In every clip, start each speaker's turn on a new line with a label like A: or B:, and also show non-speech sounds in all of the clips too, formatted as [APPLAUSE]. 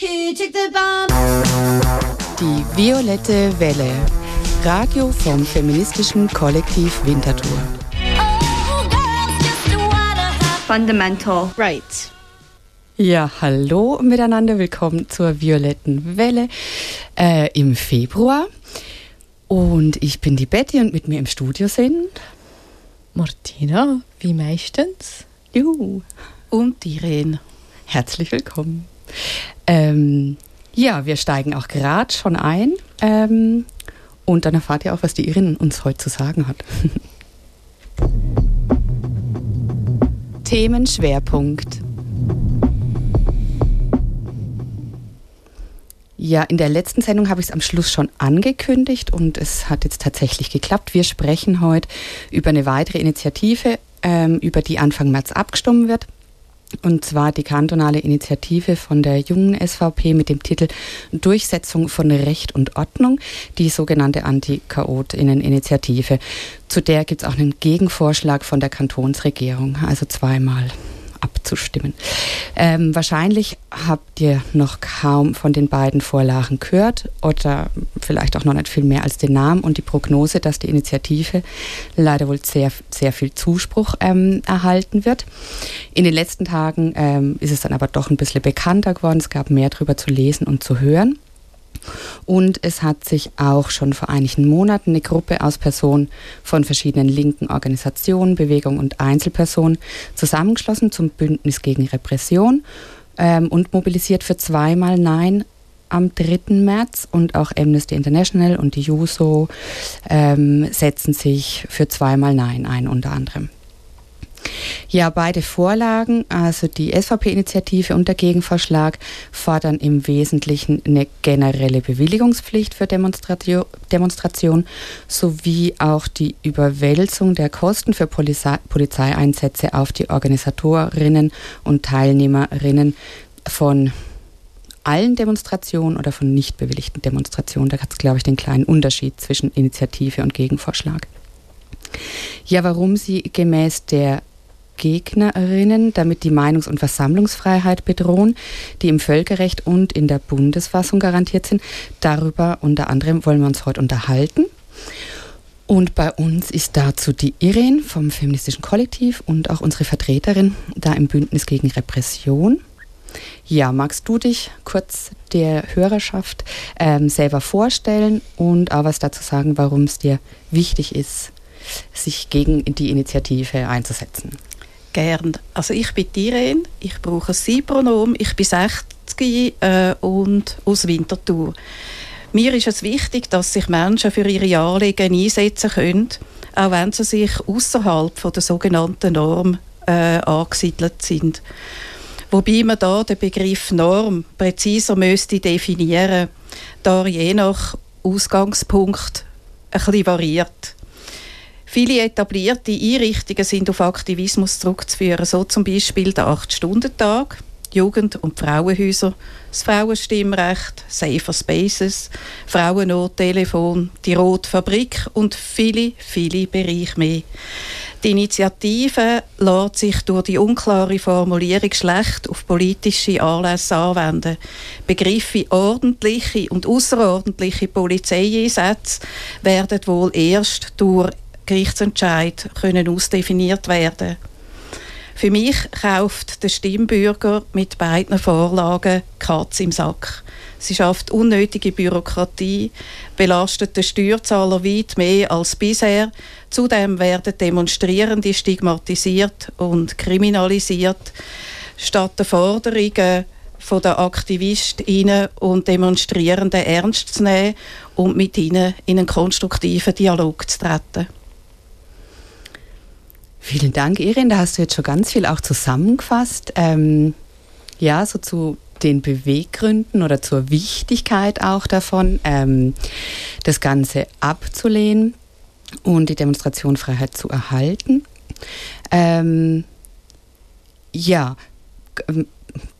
A: Die violette Welle. Radio vom feministischen Kollektiv Winterthur.
B: Fundamental Rights.
A: Ja, hallo miteinander, willkommen zur violetten Welle äh, im Februar. Und ich bin die Betty und mit mir im Studio sind
C: Martina, wie meistens.
A: Juhu.
C: Und Irene.
A: Herzlich willkommen. Ähm, ja, wir steigen auch gerade schon ein. Ähm, und dann erfahrt ihr auch, was die Irene uns heute zu sagen hat. [LAUGHS] Themenschwerpunkt. Ja, in der letzten Sendung habe ich es am Schluss schon angekündigt und es hat jetzt tatsächlich geklappt. Wir sprechen heute über eine weitere Initiative, ähm, über die Anfang März abgestimmt wird. Und zwar die kantonale Initiative von der jungen SVP mit dem Titel Durchsetzung von Recht und Ordnung, die sogenannte Anti-Chaotinnen-Initiative. Zu der gibt es auch einen Gegenvorschlag von der Kantonsregierung, also zweimal abzustimmen. Ähm, wahrscheinlich habt ihr noch kaum von den beiden Vorlagen gehört oder vielleicht auch noch nicht viel mehr als den Namen und die Prognose, dass die Initiative leider wohl sehr, sehr viel Zuspruch ähm, erhalten wird. In den letzten Tagen ähm, ist es dann aber doch ein bisschen bekannter geworden. Es gab mehr darüber zu lesen und zu hören. Und es hat sich auch schon vor einigen Monaten eine Gruppe aus Personen von verschiedenen linken Organisationen, Bewegungen und Einzelpersonen zusammengeschlossen zum Bündnis gegen Repression ähm, und mobilisiert für zweimal Nein am 3. März und auch Amnesty International und die JUSO ähm, setzen sich für zweimal Nein ein, unter anderem. Ja, beide Vorlagen, also die SVP-Initiative und der Gegenvorschlag, fordern im Wesentlichen eine generelle Bewilligungspflicht für Demonstration, Demonstration sowie auch die Überwälzung der Kosten für Polizei, Polizeieinsätze auf die Organisatorinnen und Teilnehmerinnen von allen Demonstrationen oder von nicht bewilligten Demonstrationen. Da hat es, glaube ich, den kleinen Unterschied zwischen Initiative und Gegenvorschlag. Ja, warum sie gemäß der Gegnerinnen damit die Meinungs- und Versammlungsfreiheit bedrohen, die im Völkerrecht und in der Bundesfassung garantiert sind. Darüber unter anderem wollen wir uns heute unterhalten. Und bei uns ist dazu die Irene vom Feministischen Kollektiv und auch unsere Vertreterin da im Bündnis gegen Repression. Ja, magst du dich kurz der Hörerschaft ähm, selber vorstellen und auch was dazu sagen, warum es dir wichtig ist, sich gegen die Initiative einzusetzen?
C: Gern. Also ich bin Irene, ich brauche ein Sie-Pronomen, ich bin 60 äh, und aus Winterthur. Mir ist es wichtig, dass sich Menschen für ihre Anliegen einsetzen können, auch wenn sie sich außerhalb der sogenannten Norm äh, angesiedelt sind. Wobei man da den Begriff Norm präziser müsste definieren, da je nach Ausgangspunkt ein bisschen variiert. Viele etablierte Einrichtungen sind auf Aktivismus zurückzuführen, so zum Beispiel der 8-Stunden-Tag, Jugend- und Frauenhäuser, das Frauenstimmrecht, Safer Spaces, Frauennottelefon, die Rote Fabrik und viele, viele Bereiche mehr. Die Initiative lässt sich durch die unklare Formulierung schlecht auf politische Anlässe anwenden. Begriffe ordentliche und außerordentliche Polizeieinsätze werden wohl erst durch Gerichtsentscheid können ausdefiniert werden. Für mich kauft der Stimmbürger mit beiden Vorlagen Katz im Sack. Sie schafft unnötige Bürokratie, belastet den Steuerzahler weit mehr als bisher. Zudem werden Demonstrierende stigmatisiert und kriminalisiert, statt der Forderungen von den Aktivistinnen und Demonstrierenden ernst zu nehmen und mit ihnen in einen konstruktiven Dialog zu treten.
A: Vielen Dank, Irin. Da hast du jetzt schon ganz viel auch zusammengefasst. Ähm, ja, so zu den Beweggründen oder zur Wichtigkeit auch davon, ähm, das Ganze abzulehnen und die Demonstrationfreiheit zu erhalten. Ähm, ja, ähm,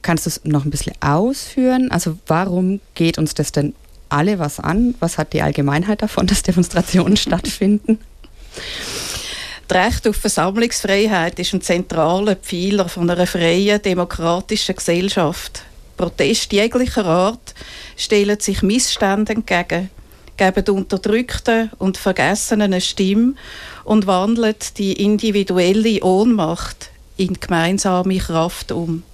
A: kannst du es noch ein bisschen ausführen? Also warum geht uns das denn alle was an? Was hat die Allgemeinheit davon, dass Demonstrationen [LAUGHS] stattfinden?
C: Das Recht auf Versammlungsfreiheit ist ein zentraler Pfeiler von einer freien, demokratischen Gesellschaft. Proteste jeglicher Art stellen sich Missständen entgegen, geben Unterdrückten und Vergessenen eine Stimme und wandeln die individuelle Ohnmacht in gemeinsame Kraft um.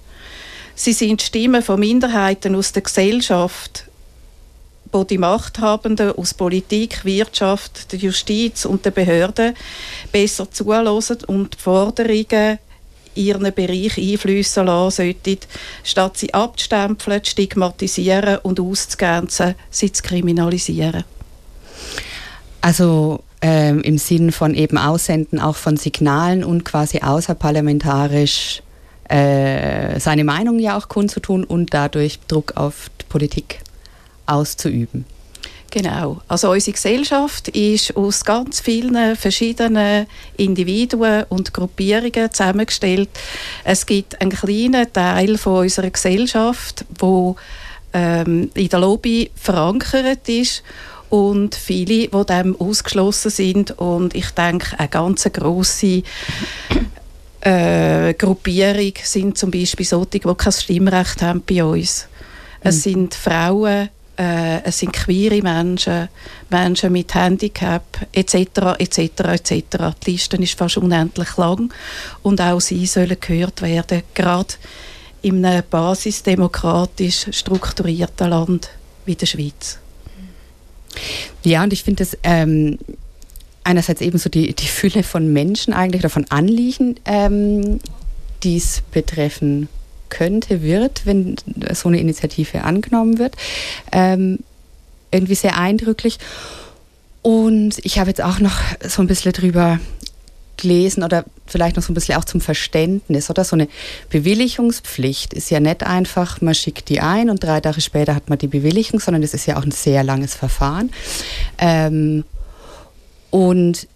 C: Sie sind Stimmen von Minderheiten aus der Gesellschaft, wo die Machthabenden aus Politik, Wirtschaft, der Justiz und den Behörden besser zulassen und die Forderungen ihren Bereich einflüssen lassen sollten, statt sie abzustempeln, zu stigmatisieren und auszugrenzen, sie zu kriminalisieren.
A: Also ähm, im Sinn von eben Aussenden auch von Signalen und quasi außerparlamentarisch äh, seine Meinung ja auch kundzutun und dadurch Druck auf die Politik auszuüben.
C: Genau. Also unsere Gesellschaft ist aus ganz vielen verschiedenen Individuen und Gruppierungen zusammengestellt. Es gibt einen kleinen Teil von unserer Gesellschaft, wo ähm, in der Lobby verankert ist und viele, die dem ausgeschlossen sind und ich denke, eine ganz grosse äh, Gruppierung sind zum Beispiel solche, die kein Stimmrecht haben bei uns. Es sind Frauen, äh, es sind queere Menschen, Menschen mit Handicap etc. etc. etc. Die Liste ist fast unendlich lang und auch sie sollen gehört werden, gerade in einem basisdemokratisch strukturierten Land wie der Schweiz.
A: Ja, und ich finde das ähm, einerseits eben so die, die Fülle von Menschen eigentlich oder von Anliegen, ähm, die es betreffen könnte, wird, wenn so eine Initiative angenommen wird. Ähm, irgendwie sehr eindrücklich. Und ich habe jetzt auch noch so ein bisschen drüber gelesen oder vielleicht noch so ein bisschen auch zum Verständnis, oder? So eine Bewilligungspflicht ist ja nicht einfach, man schickt die ein und drei Tage später hat man die Bewilligung, sondern das ist ja auch ein sehr langes Verfahren. Ähm, und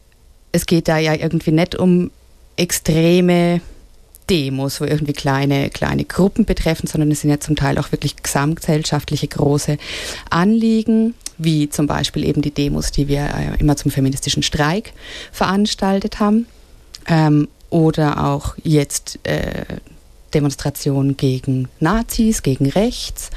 A: es geht da ja irgendwie nicht um extreme Demos, wo irgendwie kleine, kleine Gruppen betreffen, sondern es sind ja zum Teil auch wirklich gesamtgesellschaftliche große Anliegen, wie zum Beispiel eben die Demos, die wir äh, immer zum feministischen Streik veranstaltet haben. Ähm, oder auch jetzt äh, Demonstrationen gegen Nazis, gegen Rechts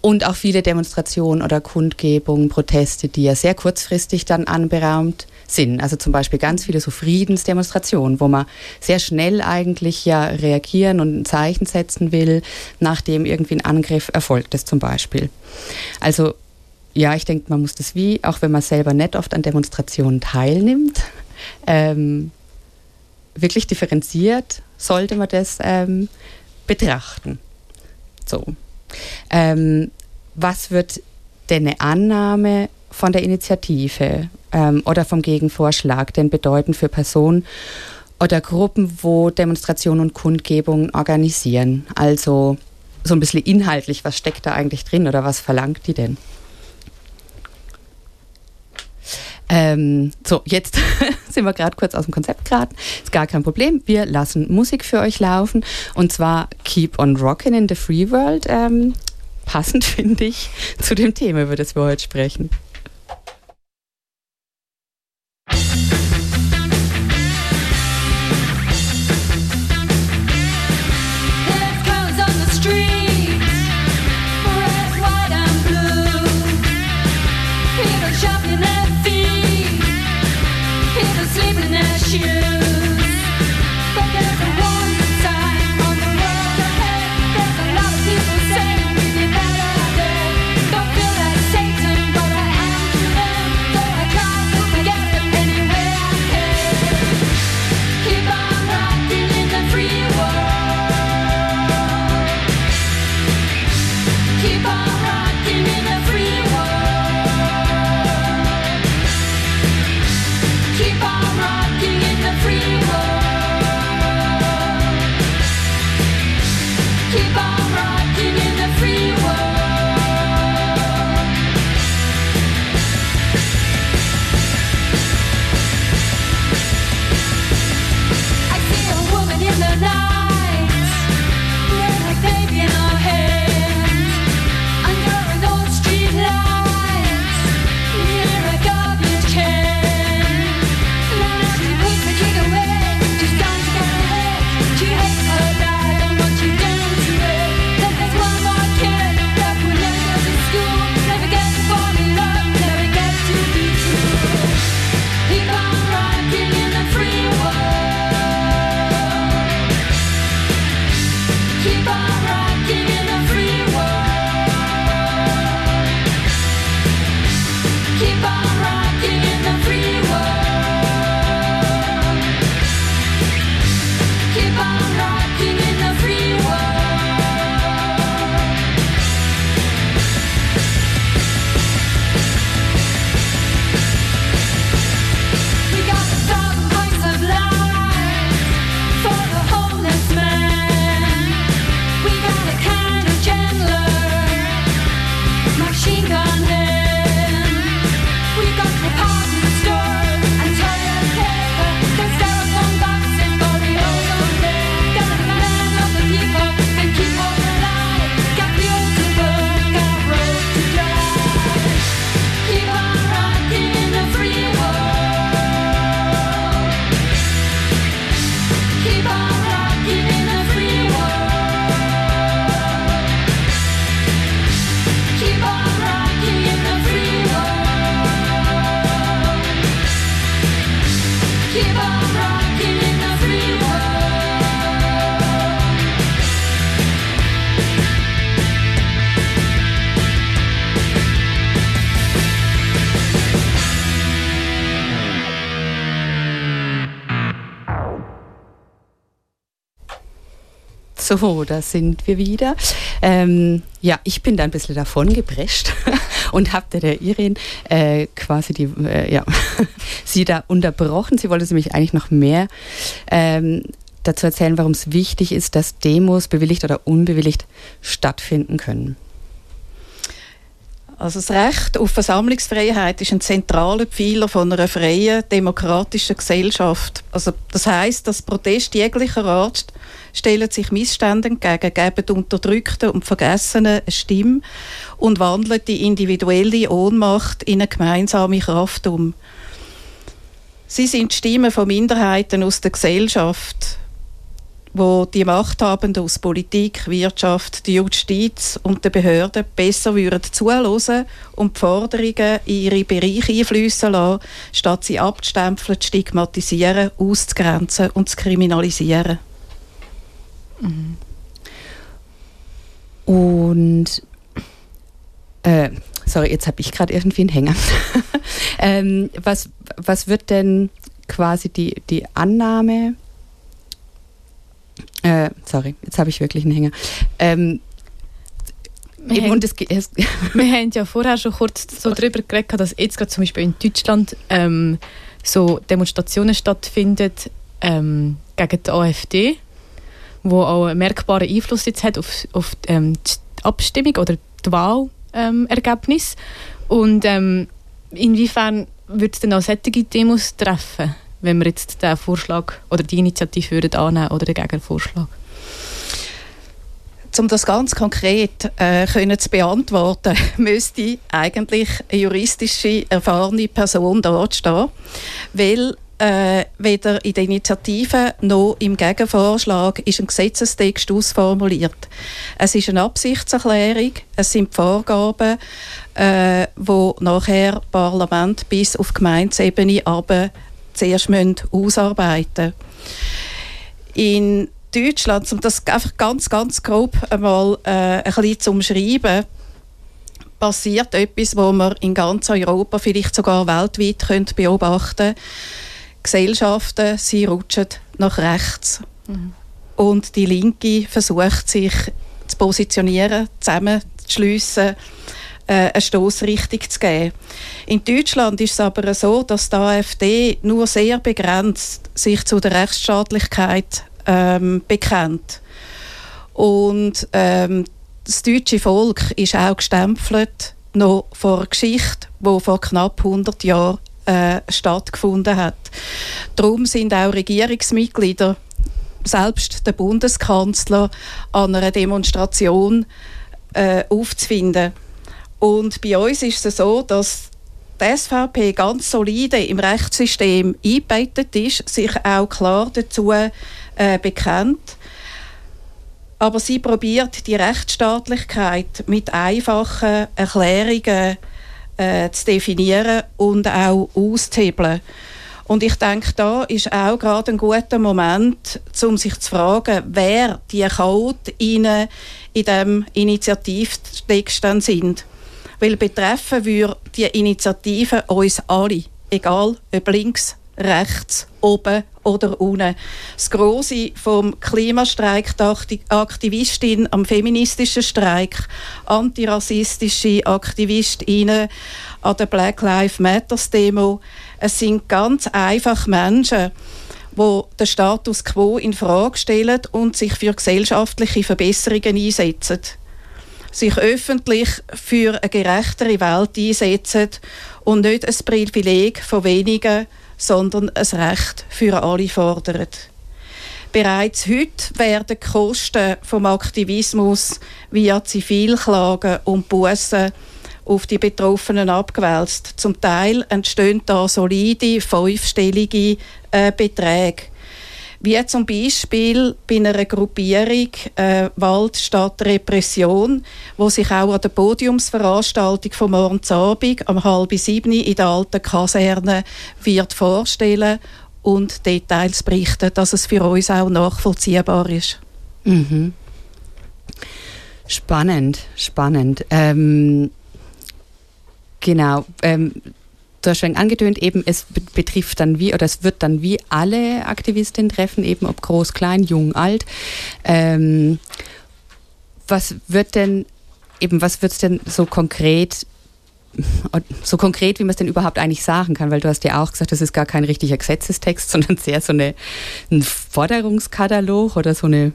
A: und auch viele Demonstrationen oder Kundgebungen, Proteste, die ja sehr kurzfristig dann anberaumt sind. Also zum Beispiel ganz viele so Friedensdemonstrationen, wo man sehr schnell eigentlich ja reagieren und ein Zeichen setzen will, nachdem irgendwie ein Angriff erfolgt ist zum Beispiel. Also ja, ich denke, man muss das wie, auch wenn man selber nicht oft an Demonstrationen teilnimmt, ähm, wirklich differenziert sollte man das ähm, betrachten. So. Ähm, was wird denn eine Annahme von der Initiative ähm, oder vom Gegenvorschlag denn bedeuten für Personen oder Gruppen, wo Demonstrationen und Kundgebungen organisieren? Also so ein bisschen inhaltlich, was steckt da eigentlich drin oder was verlangt die denn? Ähm, so, jetzt [LAUGHS] sind wir gerade kurz aus dem Konzept geraten. Ist gar kein Problem. Wir lassen Musik für euch laufen und zwar Keep on Rockin' in the Free World. Ähm, passend [LAUGHS] finde ich zu dem Thema, über das wir heute sprechen. So, da sind wir wieder. Ähm, ja, ich bin da ein bisschen davon geprescht [LAUGHS] und habe der Irin äh, quasi die, äh, ja, [LAUGHS] sie da unterbrochen. Sie wollte mich eigentlich noch mehr ähm, dazu erzählen, warum es wichtig ist, dass Demos bewilligt oder unbewilligt stattfinden können.
C: Also das Recht auf Versammlungsfreiheit ist ein zentraler Pfeiler von einer freien, demokratischen Gesellschaft. Also das heißt, dass Proteste jeglicher Art stellen sich Missständen entgegen, geben Unterdrückten und Vergessenen eine Stimme und wandeln die individuelle Ohnmacht in eine gemeinsame Kraft um. Sie sind die Stimmen von Minderheiten aus der Gesellschaft, wo die Machthabenden aus Politik, Wirtschaft, der Justiz und den Behörden besser würden zuhören und die Forderungen in ihre Bereiche einfließen lassen, statt sie abzustempeln, zu stigmatisieren, auszugrenzen und zu kriminalisieren.
A: Mhm. Und äh, sorry, jetzt habe ich gerade irgendwie einen Hänger. [LAUGHS] ähm, was, was wird denn quasi die, die Annahme äh, sorry, jetzt habe ich wirklich einen Hänger. Ähm,
D: wir, haben, es, es [LAUGHS] wir haben ja vorher schon kurz so darüber geredet, dass jetzt gerade zum Beispiel in Deutschland ähm, so Demonstrationen stattfinden ähm, gegen die AfD, wo auch einen merkbaren Einfluss jetzt hat auf, auf ähm, die Abstimmung oder die Wahlergebnis. Und ähm, inwiefern würde es denn auch solche Demos treffen? wenn wir jetzt den Vorschlag oder die Initiative würden annehmen oder den Gegenvorschlag?
C: Um das ganz konkret äh, können zu beantworten, [LAUGHS] müsste eigentlich eine juristische, erfahrene Person dort stehen, weil äh, weder in der Initiative noch im Gegenvorschlag ist ein Gesetzestext ausformuliert. Es ist eine Absichtserklärung, es sind Vorgaben, äh, wo nachher Parlament bis auf Gemeindeebene aber zuerst ausarbeiten. In Deutschland, um das einfach ganz, ganz grob einmal äh, ein bisschen zu umschreiben, passiert etwas, was man in ganz Europa, vielleicht sogar weltweit könnt beobachten Gesellschaften, sie rutschen nach rechts. Mhm. Und die Linke versucht sich zu positionieren, zusammenzuschliessen, äh, eine Stoßrichtung zu geben. In Deutschland ist es aber so, dass die AfD nur sehr begrenzt sich zu der Rechtsstaatlichkeit ähm, bekennt. Und ähm, das deutsche Volk ist auch gestempelt noch vor Geschichte, die vor knapp 100 Jahren äh, stattgefunden hat. Darum sind auch Regierungsmitglieder, selbst der Bundeskanzler, an einer Demonstration äh, aufzufinden. Und bei uns ist es so, dass die SVP ganz solide im Rechtssystem eingebettet ist, sich auch klar dazu äh, bekennt. Aber sie probiert die Rechtsstaatlichkeit mit einfachen Erklärungen äh, zu definieren und auch auszuhebeln. Und ich denke, da ist auch gerade ein guter Moment, um sich zu fragen, wer die Code in diesem Initiativtext sind. Weil betreffen würde die Initiative uns alle, egal ob links, rechts, oben oder unten. Das Grosse vom Klimastreik, die Aktivistin am feministischen Streik, antirassistische Aktivistinnen an der Black Lives Matter Demo. Es sind ganz einfach Menschen, die den Status quo in Frage stellen und sich für gesellschaftliche Verbesserungen einsetzen sich öffentlich für eine gerechtere Welt einsetzen und nicht ein Privileg von wenigen, sondern ein Recht für alle fordern. Bereits heute werden die Kosten vom Aktivismus via Zivilklagen und Bussen auf die Betroffenen abgewälzt. Zum Teil entstehen da solide fünfstellige äh, Beträge wie zum Beispiel bei einer Gruppierung äh, Wald statt Repression, wo sich auch an der Podiumsveranstaltung vom Morgensabend am halb sieben in der alten Kaserne wird vorstellen und Details berichten, dass es für uns auch nachvollziehbar ist.
A: Mhm. Spannend, spannend. Ähm, genau. Ähm, du hast schon angedöhnt, eben es betrifft dann wie, oder es wird dann wie alle Aktivistinnen treffen, eben ob groß, klein, jung, alt. Ähm, was wird denn, eben, was wird es denn so konkret so konkret, wie man es denn überhaupt eigentlich sagen kann, weil du hast ja auch gesagt, das ist gar kein richtiger Gesetzestext, [LAUGHS] sondern sehr so eine, ein Forderungskatalog oder so eine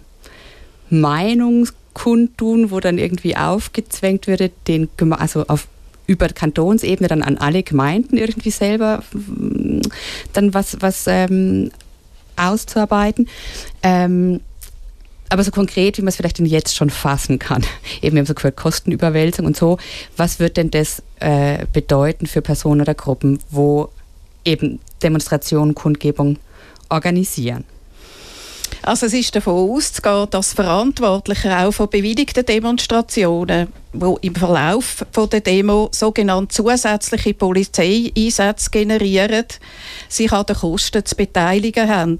A: Meinungskundtun, wo dann irgendwie aufgezwängt würde, den, also auf über Kantonsebene dann an alle Gemeinden irgendwie selber mm, dann was, was ähm, auszuarbeiten. Ähm, aber so konkret, wie man es vielleicht denn jetzt schon fassen kann. [LAUGHS] Eben, wir haben so gehört, Kostenüberwälzung und so. Was wird denn das äh, bedeuten für Personen oder Gruppen, wo eben Demonstrationen, Kundgebung organisieren?
C: Also es ist davon auszugehen, dass Verantwortliche auch von bewilligten Demonstrationen, wo im Verlauf von der Demo sogenannte zusätzliche Polizeieinsätze generieren, sich an den Kosten zu beteiligen haben.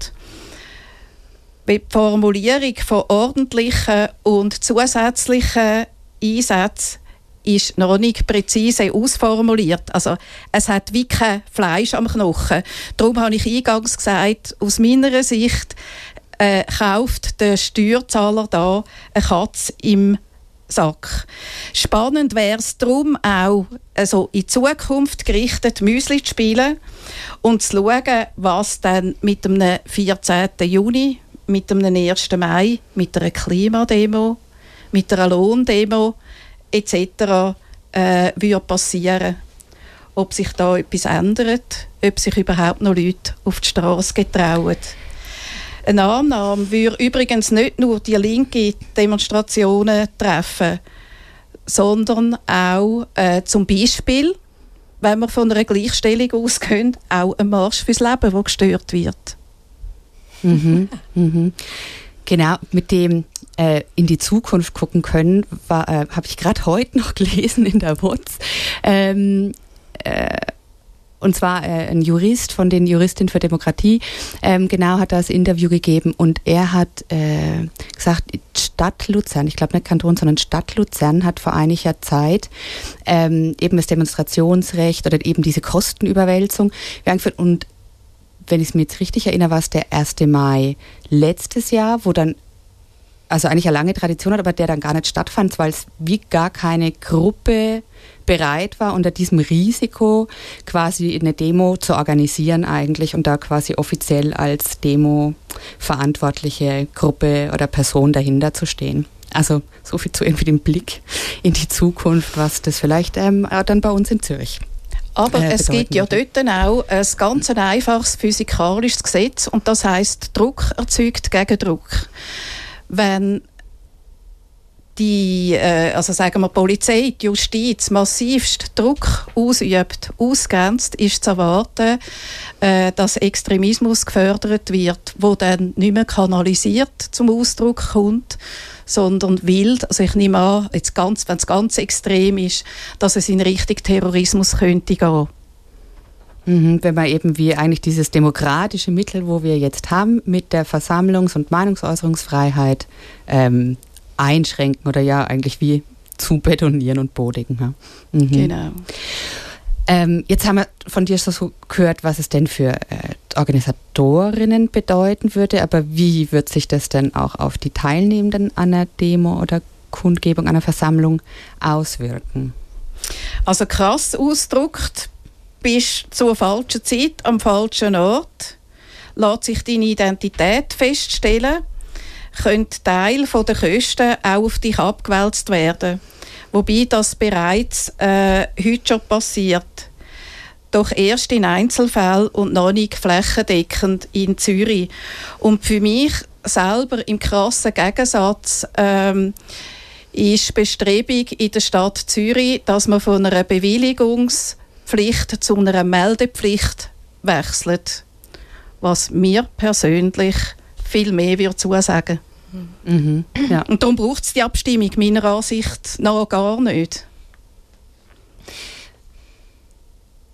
C: Die Formulierung von ordentlichen und zusätzlichen Einsätzen ist noch nicht präzise ausformuliert. Also es hat wie kein Fleisch am Knochen. Darum habe ich eingangs gesagt, aus meiner Sicht äh, kauft der Steuerzahler da eine Katze im Sack. Spannend wäre es darum auch, also in Zukunft gerichtet Müsli zu spielen und zu schauen, was dann mit dem 14. Juni, mit dem 1. Mai, mit einer Klimademo, mit einer Lohndemo etc. Äh, würde passieren. Ob sich da etwas ändert, ob sich überhaupt noch Leute auf die Straße getrauen. Eine Annahme würde übrigens nicht nur die linke Demonstrationen treffen, sondern auch äh, zum Beispiel, wenn wir von einer Gleichstellung ausgehen, auch ein Marsch fürs Leben, der gestört wird.
A: Mhm, mhm. Genau, mit dem äh, in die Zukunft gucken können, äh, habe ich gerade heute noch [LAUGHS] gelesen in der WOTS. Ähm, äh, und zwar äh, ein Jurist von den Juristinnen für Demokratie, ähm, genau hat das Interview gegeben und er hat äh, gesagt, Stadt Luzern, ich glaube nicht Kanton, sondern Stadt Luzern hat vor einiger Zeit ähm, eben das Demonstrationsrecht oder eben diese Kostenüberwälzung eingeführt und wenn ich es mir jetzt richtig erinnere, war es der 1. Mai letztes Jahr, wo dann also eigentlich eine lange Tradition hat, aber der dann gar nicht stattfand, weil es wie gar keine Gruppe bereit war, unter diesem Risiko quasi eine Demo zu organisieren eigentlich und da quasi offiziell als Demo verantwortliche Gruppe oder Person dahinter zu stehen. Also so viel zu irgendwie dem Blick in die Zukunft, was das vielleicht ähm, dann bei uns in Zürich
C: aber äh, es gibt ja dort auch ein ganz einfaches physikalisches Gesetz und das heißt Druck erzeugt Gegendruck. Wenn die, äh, also sagen wir, Polizei, die Justiz massivst Druck ausübt, ausgrenzt, ist zu erwarten, äh, dass Extremismus gefördert wird, wo dann nicht mehr kanalisiert zum Ausdruck kommt, sondern wild. Also ich nehme an, wenn es ganz extrem ist, dass es in Richtung Terrorismus könnte gehen.
A: Mhm, wenn man eben wie eigentlich dieses demokratische Mittel, wo wir jetzt haben, mit der Versammlungs- und Meinungsäußerungsfreiheit ähm, einschränken oder ja eigentlich wie zu betonieren und bodigen. Ja.
C: Mhm. Genau.
A: Ähm, jetzt haben wir von dir so gehört, was es denn für äh, Organisatorinnen bedeuten würde, aber wie wird sich das denn auch auf die Teilnehmenden einer Demo oder Kundgebung, einer Versammlung auswirken?
C: Also krass ausgedrückt, bist zur falschen Zeit am falschen Ort, lässt sich deine Identität feststellen können Teil der Kosten auch auf dich abgewälzt werden. Wobei das bereits äh, heute schon passiert. Doch erst in Einzelfällen und noch nicht flächendeckend in Zürich. Und für mich selber im krassen Gegensatz ähm, ist Bestrebung in der Stadt Zürich, dass man von einer Bewilligungspflicht zu einer Meldepflicht wechselt. Was mir persönlich viel mehr würde zusagen. Mhm. Ja. Und darum braucht es die Abstimmung meiner Ansicht nach gar nicht.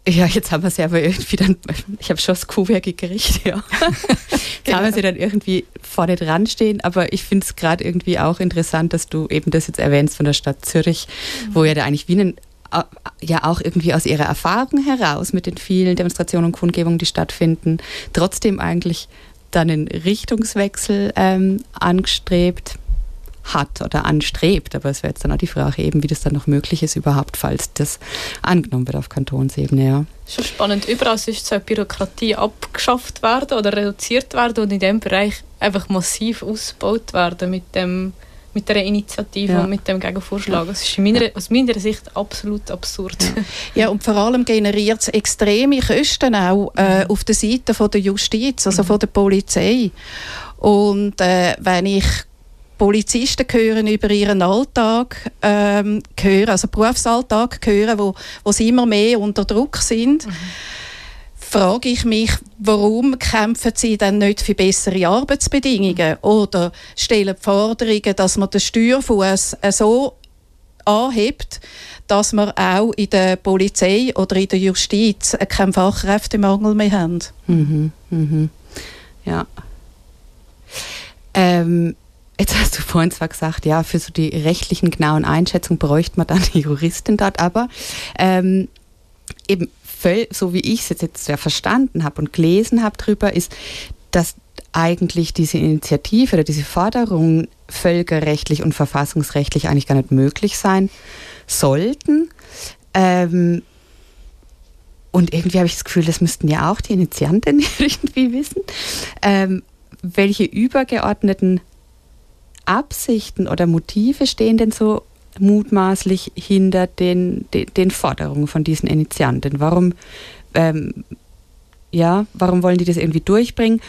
A: Ja, jetzt haben wir sie aber irgendwie dann, ich habe schon das Kuhwerk gekriegt, ja. [LAUGHS] Jetzt genau. haben wir sie dann irgendwie vorne dran stehen, aber ich finde es gerade irgendwie auch interessant, dass du eben das jetzt erwähnst von der Stadt Zürich, mhm. wo ja da eigentlich wie ein ja auch irgendwie aus ihrer Erfahrung heraus mit den vielen Demonstrationen und Kundgebungen, die stattfinden, trotzdem eigentlich dann einen Richtungswechsel ähm, angestrebt hat oder anstrebt. Aber es wäre jetzt dann auch die Frage eben, wie das dann noch möglich ist überhaupt, falls das angenommen wird auf Kantonsebene. Ja.
D: Schon spannend. Überall ist so Bürokratie abgeschafft werden oder reduziert werden und in dem Bereich einfach massiv ausgebaut werden mit dem mit der Initiative ja. und mit dem Gegenvorschlag. Das ist meiner, aus meiner Sicht absolut absurd.
C: Ja, [LAUGHS] ja und vor allem generiert es extreme Kosten auch äh, mhm. auf der Seite von der Justiz, also mhm. von der Polizei. Und äh, wenn ich Polizisten hören über ihren Alltag ähm, hören, also Berufsalltag hören, wo, wo sie immer mehr unter Druck sind, mhm. Frage ich mich, warum kämpfen sie dann nicht für bessere Arbeitsbedingungen oder stellen Forderungen, dass man den Steuerfuß so anhebt, dass wir auch in der Polizei oder in der Justiz keinen Fachkräftemangel mehr haben.
A: Mhm, mhm. Ja. Ähm, Jetzt hast du vorhin zwar gesagt, ja, für so die rechtlichen genauen Einschätzungen bräuchte man dann eine Juristin dort, aber ähm, eben so wie ich es jetzt, jetzt verstanden habe und gelesen habe drüber, ist, dass eigentlich diese Initiative oder diese Forderungen völkerrechtlich und verfassungsrechtlich eigentlich gar nicht möglich sein sollten. Ähm, und irgendwie habe ich das Gefühl, das müssten ja auch die Initianten [LAUGHS] irgendwie wissen, ähm, welche übergeordneten Absichten oder Motive stehen denn so mutmaßlich hinter den, den, den Forderungen von diesen Initianten? Warum, ähm, ja, warum wollen die das irgendwie durchbringen?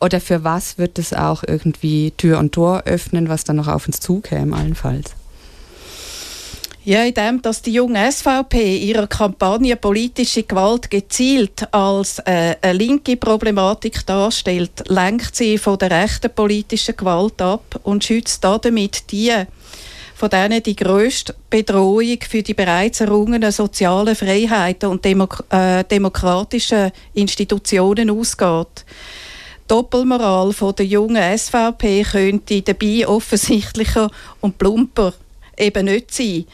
A: Oder für was wird es auch irgendwie Tür und Tor öffnen, was dann noch auf uns zukäme, allenfalls?
C: Ja, in dem, dass die junge SVP ihre Kampagne politische Gewalt gezielt als äh, eine linke Problematik darstellt, lenkt sie von der rechten politischen Gewalt ab und schützt damit die, von denen die grösste Bedrohung für die bereits errungenen sozialen Freiheiten und Demok äh, demokratischen Institutionen ausgeht. Doppelmoral von der jungen SVP könnte dabei offensichtlicher und plumper eben nicht sein.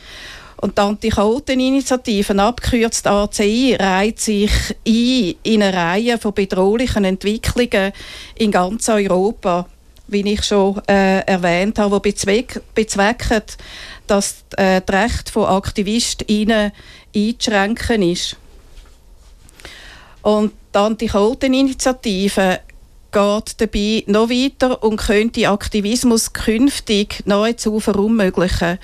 C: Und die Anti-Chaoten-Initiative, abgekürzt ACI, reiht sich ein in eine Reihe von bedrohlichen Entwicklungen in ganz Europa, wie ich schon äh, erwähnt habe, die bezweck, bezwecken, dass äh, das Recht von AktivistInnen einzuschränken ist. Und die Anti-Chaoten-Initiative geht dabei noch weiter und könnte Aktivismus künftig nahezu verunmöglichen.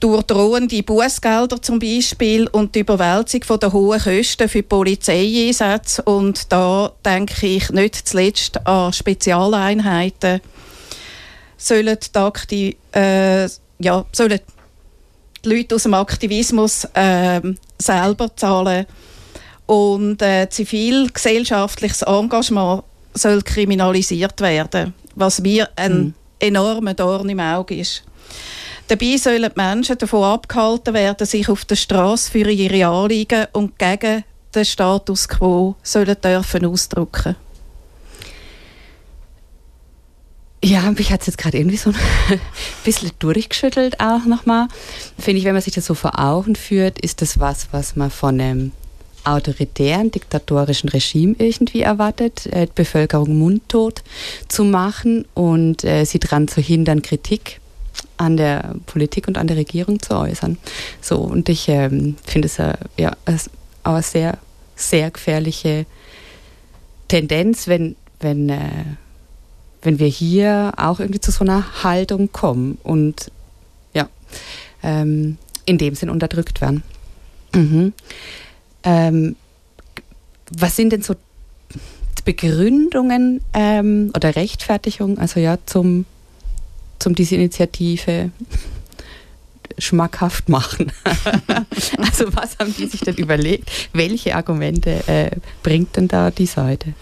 C: Durch drohende Bußgelder zum Beispiel und die Überwälzung von der hohen Kosten für Polizeieinsätze und da denke ich nicht zuletzt an Spezialeinheiten sollen die, Akti äh, ja, sollen die Leute aus dem Aktivismus äh, selber zahlen und äh, zivilgesellschaftliches Engagement soll kriminalisiert werden, was mir ein mhm. enormer Dorn im Auge ist. Dabei sollen die Menschen davon abgehalten werden, sich auf der Straße für ihre Anliegen und gegen den Status quo sollen dürfen ausdrücken.
A: Ja, mich hat es jetzt gerade irgendwie so ein [LAUGHS] bisschen durchgeschüttelt auch nochmal. Finde ich, wenn man sich das so vor Augen führt, ist das was, was man von einem autoritären, diktatorischen Regime irgendwie erwartet, äh, die Bevölkerung mundtot zu machen und äh, sie daran zu hindern, Kritik an der Politik und an der Regierung zu äußern. So, und ich ähm, finde es äh, ja, auch sehr, sehr gefährliche Tendenz, wenn, wenn, äh, wenn wir hier auch irgendwie zu so einer Haltung kommen und ja, ähm, in dem Sinn unterdrückt werden. Mhm. Ähm, was sind denn so Begründungen ähm, oder Rechtfertigungen, also ja, zum, zum diese Initiative schmackhaft machen? [LAUGHS] also was haben die sich denn überlegt? Welche Argumente äh, bringt denn da die Seite?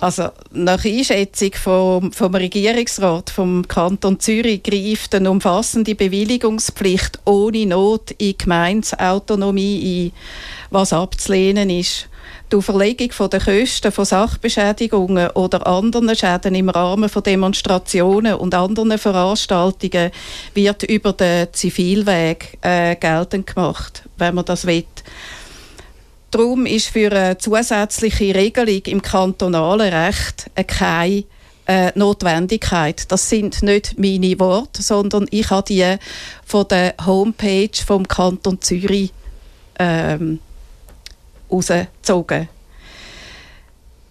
C: Also nach Einschätzung vom, vom Regierungsrat vom Kanton Zürich greift eine umfassende Bewilligungspflicht ohne Not in Gemeinsautonomie ein, was abzulehnen ist. Die Verlegung der Kosten von Sachbeschädigungen oder anderen Schäden im Rahmen von Demonstrationen und anderen Veranstaltungen wird über den Zivilweg äh, geltend gemacht, wenn man das will. Darum ist für eine zusätzliche Regelung im kantonalen Recht keine äh, Notwendigkeit. Das sind nicht meine Worte, sondern ich habe die von der Homepage vom Kanton Zürich ähm, rausgezogen.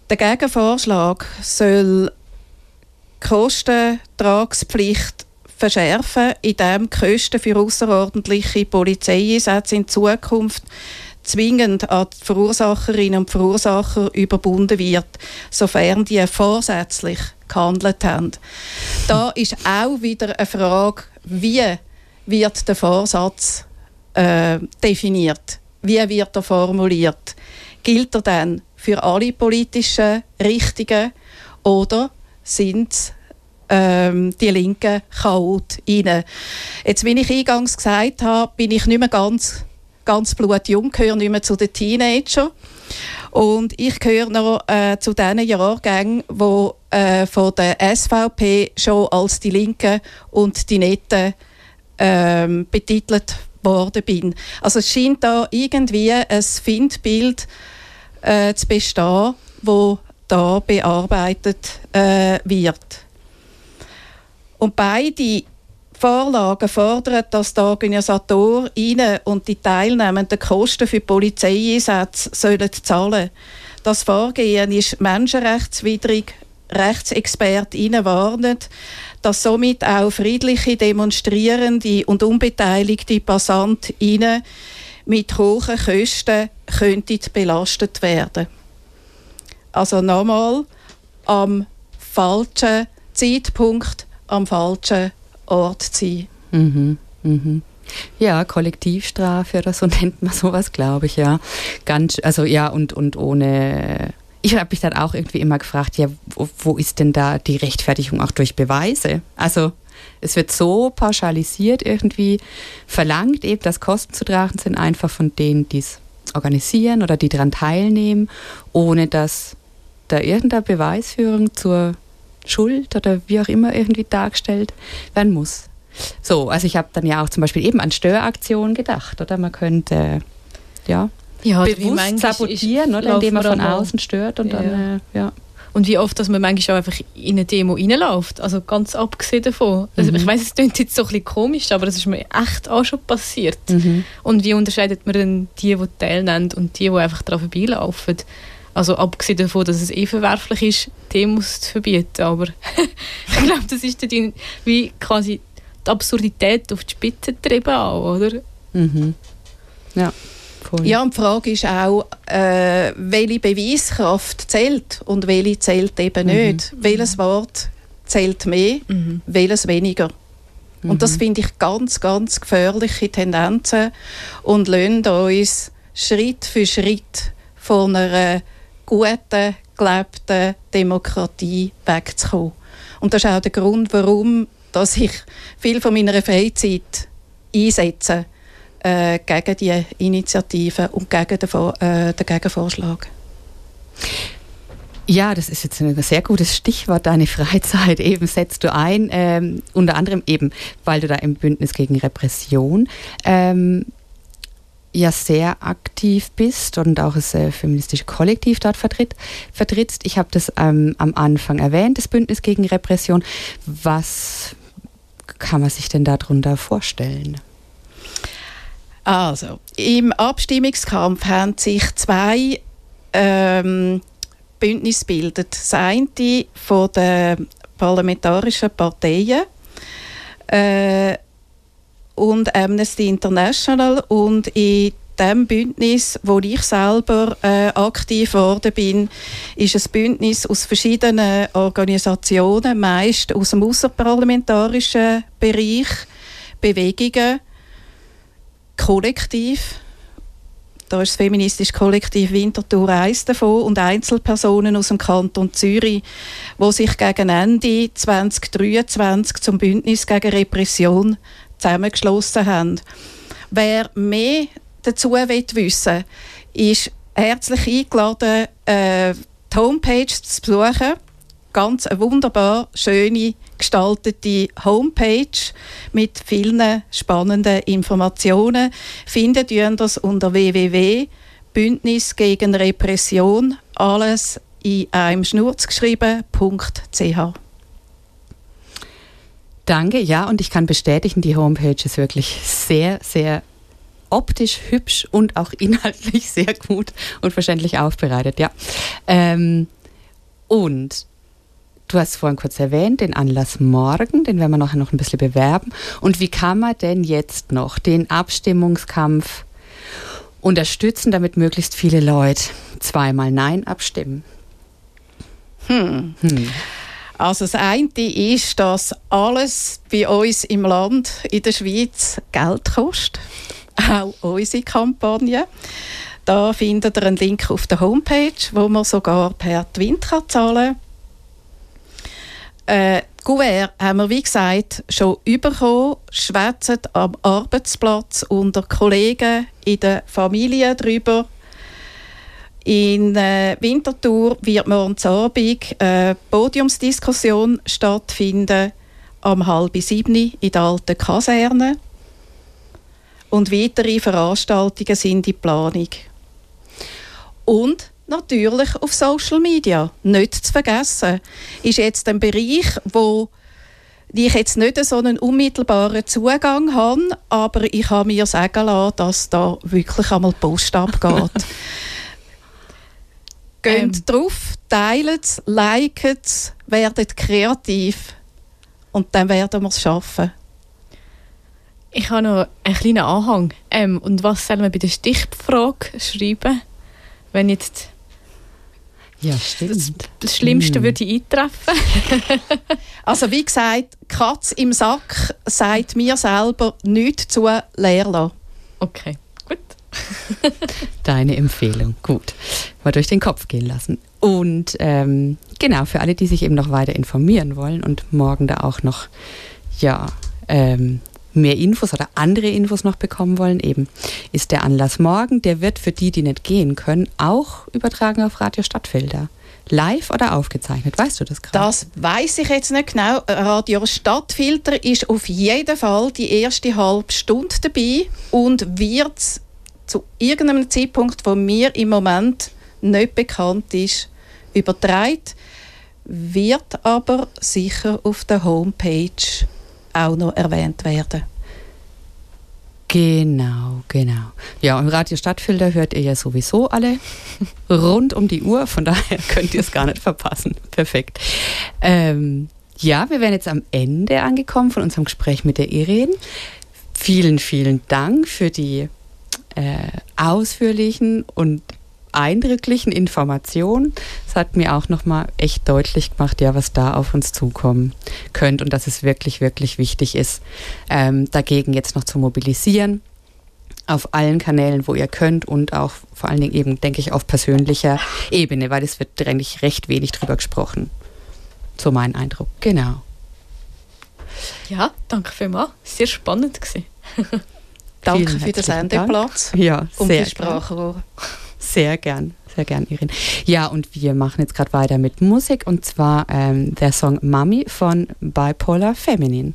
C: Der Gegenvorschlag soll die Kostentragspflicht verschärfen, indem die Kosten für außerordentliche Polizeieinsätze in Zukunft zwingend an die Verursacherinnen und Verursacher überbunden wird, sofern die vorsätzlich gehandelt haben. Da ist auch wieder eine Frage, wie wird der Vorsatz äh, definiert? Wie wird er formuliert? Gilt er dann für alle politischen Richtungen oder sind ähm, die linken Chaot rein? Jetzt, wie ich eingangs gesagt habe, bin ich nicht mehr ganz, ganz blutjung, gehöre nicht mehr zu den Teenagern. Und ich gehöre noch äh, zu den Jahrgängen, die äh, von der SVP schon als die Linken und die Netten ähm, betitelt worden bin. Also es scheint da irgendwie ein Findbild äh, zu bestehen, wo da bearbeitet äh, wird. Und beide Vorlagen fordern, dass die Organisatoren und die teilnehmenden Kosten für Polizeieinsätze sollen zahlen Das Vorgehen ist menschenrechtswidrig. Rechtsexpertinnen warnen, dass somit auch friedliche Demonstrierende und unbeteiligte Passantinnen mit hohen Kosten könnten belastet werden. Also nochmal, am falschen Zeitpunkt, am falschen Ort sein.
A: Mhm. Mhm. Ja, Kollektivstrafe oder so [LAUGHS] nennt man sowas, glaube ich, ja. Ganz, also ja, und, und ohne ich habe mich dann auch irgendwie immer gefragt, ja, wo, wo, ist denn da die Rechtfertigung auch durch Beweise? Also es wird so pauschalisiert irgendwie verlangt, eben, dass Kosten zu tragen sind, einfach von denen, die es organisieren oder die daran teilnehmen, ohne dass da irgendeine Beweisführung zur Schuld oder wie auch immer irgendwie dargestellt werden muss. So, also ich habe dann ja auch zum Beispiel eben an Störaktionen gedacht, oder man könnte ja ja, bewusst sabotieren, oder, indem man von außen stört und ja. dann, äh, ja.
D: Und wie oft, dass man manchmal auch einfach in eine Demo reinläuft. Also ganz abgesehen davon. Also mhm. Ich weiß, es klingt jetzt so ein bisschen komisch, aber das ist mir echt auch schon passiert. Mhm. Und wie unterscheidet man dann die, die teilnehmen und die, die einfach daran vorbeilaufen? Also abgesehen davon, dass es eh verwerflich ist, Demos zu verbieten. Aber [LAUGHS] ich glaube, das ist dann wie quasi die Absurdität auf die Spitze getrieben auch, oder?
A: Mhm. Ja.
C: Cool. Ja, und die Frage ist auch, äh, welche Beweiskraft zählt und welche zählt eben mhm. nicht. Welches Wort zählt mehr, mhm. welches weniger. Mhm. Und das mhm. finde ich ganz, ganz gefährliche Tendenzen und lassen uns Schritt für Schritt von einer guten, gelebten Demokratie wegzukommen. Und das ist auch der Grund, warum dass ich viel von meiner Freizeit einsetze äh, gegen die Initiative und gegen den, äh, den Gegenvorschlag.
A: Ja, das ist jetzt ein sehr gutes Stichwort, deine Freizeit [LAUGHS] eben setzt du ein, ähm, unter anderem eben, weil du da im Bündnis gegen Repression ähm, ja sehr aktiv bist und auch das äh, feministische Kollektiv dort vertritt, vertrittst. Ich habe das ähm, am Anfang erwähnt, das Bündnis gegen Repression. Was kann man sich denn darunter vorstellen?
C: Also, im Abstimmungskampf haben sich zwei ähm, Bündnisse gebildet. Das eine von den parlamentarischen Parteien äh, und Amnesty International und in dem Bündnis, wo ich selber äh, aktiv geworden bin, ist ein Bündnis aus verschiedenen Organisationen, meist aus dem außerparlamentarischen Bereich, Bewegungen, Kollektiv. Da ist das feministische Kollektiv Winterthur eins davon und Einzelpersonen aus dem Kanton Zürich, die sich gegen Ende 2023 zum Bündnis gegen Repression zusammengeschlossen haben. Wer mehr dazu wissen will, ist herzlich eingeladen, äh, die Homepage zu besuchen. Ganz eine wunderbar schöne gestaltete Homepage mit vielen spannenden Informationen. Findet ihr das unter www gegen Repression, alles in einem Schnurz geschrieben.ch.
A: Danke, ja, und ich kann bestätigen, die Homepage ist wirklich sehr, sehr optisch hübsch und auch inhaltlich [LAUGHS] sehr gut und verständlich aufbereitet, ja. Ähm, und du hast vorhin kurz erwähnt, den Anlass morgen, den werden wir nachher noch ein bisschen bewerben. Und wie kann man denn jetzt noch den Abstimmungskampf unterstützen, damit möglichst viele Leute zweimal Nein abstimmen?
C: Hm. Hm. Also das eine ist, dass alles bei uns im Land, in der Schweiz, Geld kostet. Auch unsere Kampagne. Da findet ihr einen Link auf der Homepage, wo man sogar per Twint zahlen kann. Äh, Gouvert haben wir, wie gesagt, schon bekommen, schwätzen am Arbeitsplatz unter Kollegen in der Familie darüber. In äh, Winterthur wird morgen Abend eine Podiumsdiskussion stattfinden, am halb sieben in der alten Kaserne. Und weitere Veranstaltungen sind in Planung. Und natürlich auf Social Media. Nicht zu vergessen. Ist jetzt ein Bereich, wo ich jetzt nicht so einen unmittelbaren Zugang habe, aber ich habe mir sagen lassen, dass da wirklich einmal die Post abgeht. [LAUGHS] Geht ähm. drauf, teilt es, liket es, werdet kreativ und dann werden wir es schaffen.
D: Ich habe noch einen kleinen Anhang. Ähm, und was soll man bei der Stichfrage schreiben, wenn jetzt
A: ja, stimmt. Das,
D: Schlimmste mm. würde eintreffen. [LAUGHS]
C: also wie gesagt, Katz im Sack sagt mir selber nichts zu leer
D: Okay, gut. [LAUGHS]
A: Deine Empfehlung, gut. Mal durch den Kopf gehen lassen. Und ähm, genau, für alle, die sich eben noch weiter informieren wollen und morgen da auch noch, ja, ähm, mehr Infos oder andere Infos noch bekommen wollen, eben ist der Anlass morgen. Der wird für die, die nicht gehen können, auch übertragen auf Radio Stadtfelder. Live oder aufgezeichnet? Weißt du das gerade?
C: Das weiß ich jetzt nicht genau. Radio Stadtfilter ist auf jeden Fall die erste halbe Stunde dabei und wird zu irgendeinem Zeitpunkt, wo mir im Moment nicht bekannt ist, übertragen. Wird aber sicher auf der Homepage auch noch erwähnt werden.
A: Genau, genau. Ja, und Radio Stadtfilter hört ihr ja sowieso alle [LAUGHS] rund um die Uhr, von daher [LAUGHS] könnt ihr es gar nicht verpassen. Perfekt. Ähm, ja, wir wären jetzt am Ende angekommen von unserem Gespräch mit der Irene. Vielen, vielen Dank für die äh, ausführlichen und eindrücklichen Informationen. Es hat mir auch nochmal echt deutlich gemacht, ja, was da auf uns zukommen könnte und dass es wirklich, wirklich wichtig ist, ähm, dagegen jetzt noch zu mobilisieren auf allen Kanälen, wo ihr könnt und auch vor allen Dingen eben, denke ich, auf persönlicher Ebene, weil es wird eigentlich recht wenig drüber gesprochen. So mein Eindruck. Genau.
D: Ja, danke vielmals. Sehr spannend gewesen.
C: danke für den Sendeplatz
A: ja,
C: und die Sprachrohr.
A: Sehr gern, sehr gern, Irin. Ja, und wir machen jetzt gerade weiter mit Musik und zwar ähm, der Song Mami von Bipolar Feminine.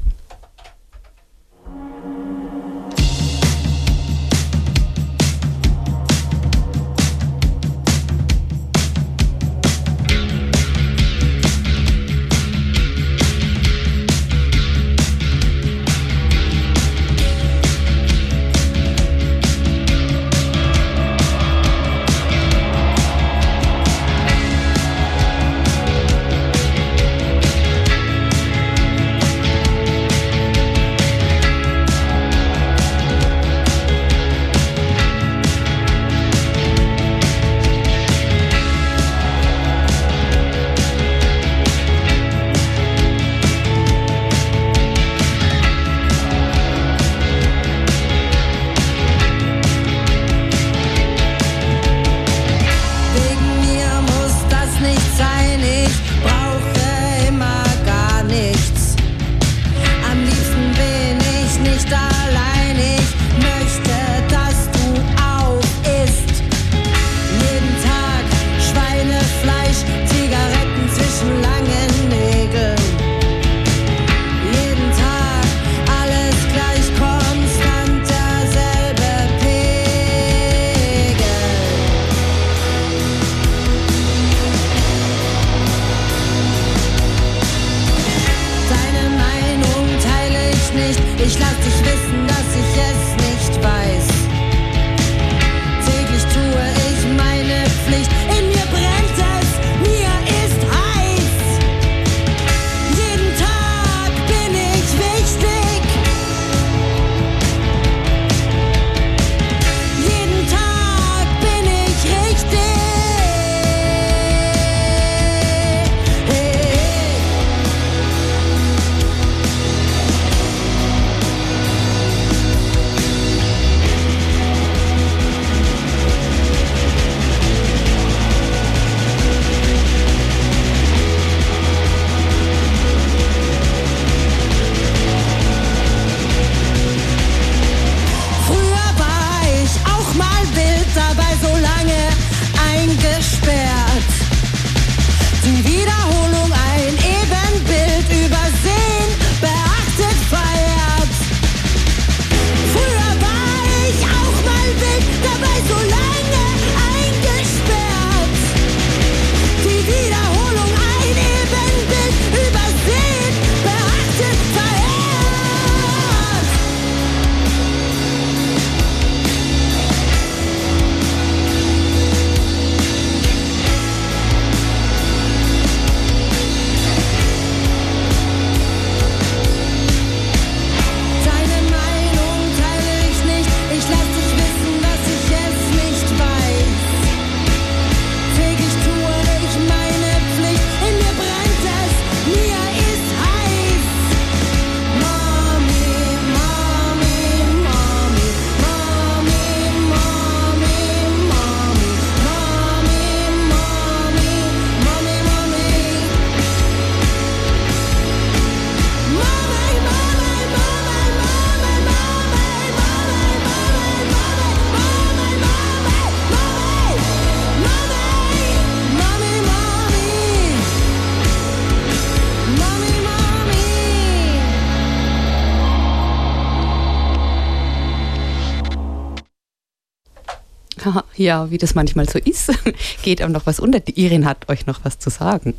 A: Ja, wie das manchmal so ist, [LAUGHS] geht auch noch was unter. Die Irin hat euch noch was zu sagen.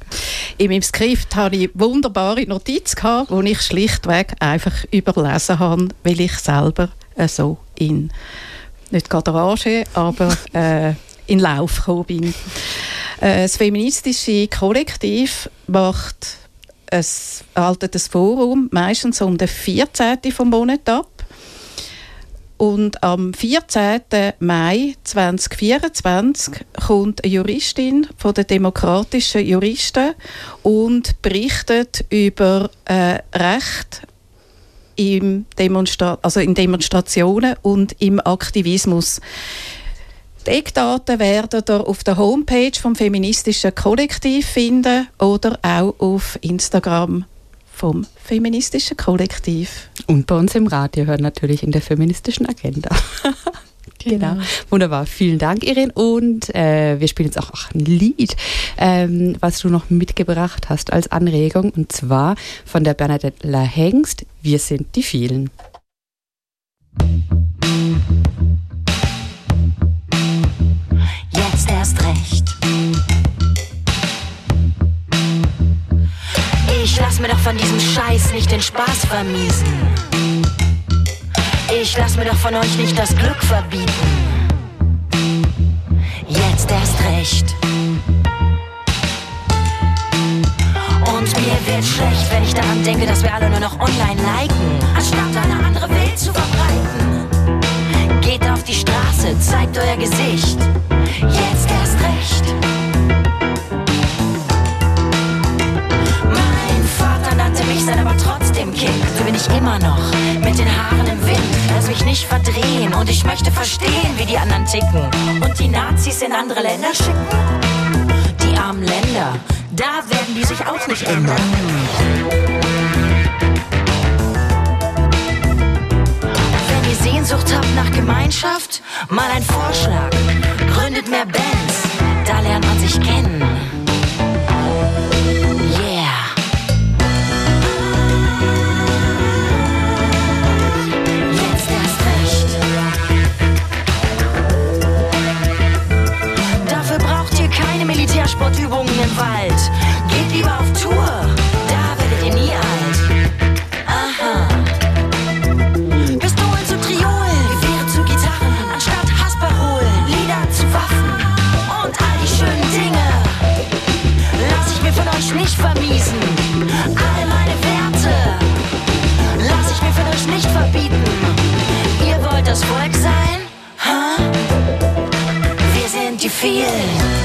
C: In meinem Skript habe ich wunderbare Notiz gehabt, die ich schlichtweg einfach überlesen habe, weil ich selber äh, so in nicht gerade Rage, aber [LAUGHS] äh, in Lauf gekommen bin. Äh, das feministische Kollektiv macht ein, haltet ein Forum meistens um den 14. vom Monat ab. Und am 14. Mai 2024 kommt eine Juristin von den demokratischen Juristen und berichtet über äh, Recht im Demonstra also in Demonstrationen und im Aktivismus. Die Eckdaten werden ihr auf der Homepage vom feministischen Kollektiv finden oder auch auf Instagram vom feministischen Kollektiv.
A: Und bei uns im Radio hören natürlich in der feministischen Agenda. [LAUGHS] Genau. genau. Wunderbar. Vielen Dank, Irene. Und äh, wir spielen jetzt auch ein Lied, ähm, was du noch mitgebracht hast als Anregung. Und zwar von der Bernadette Hengst. Wir sind die vielen.
E: Jetzt Ich lass mir doch von diesem Scheiß nicht den Spaß vermiesen. Ich lass mir doch von euch nicht das Glück verbieten. Jetzt erst recht. Und mir wird schlecht, wenn ich daran denke, dass wir alle nur noch online liken, anstatt eine andere Welt zu verbreiten. Geht auf die Straße, zeigt euer Gesicht. Nicht verdrehen und ich möchte verstehen, wie die anderen ticken. Und die Nazis in andere Länder schicken? Die armen Länder, da werden die sich auch nicht ändern. Wenn ihr Sehnsucht habt nach Gemeinschaft, mal ein Vorschlag. Gründet mehr Bands, da lernt man sich kennen. Sportübungen im Wald. Geht lieber auf Tour, da werdet ihr nie alt. Aha. Pistolen zu Triolen, Gewehre zu Gitarren, anstatt Hasparolen, Lieder zu Waffen und all die schönen Dinge. Lass ich mir von euch nicht vermiesen. All meine Werte lass ich mir von euch nicht verbieten. Ihr wollt das Volk sein? Ha? Wir sind die vielen.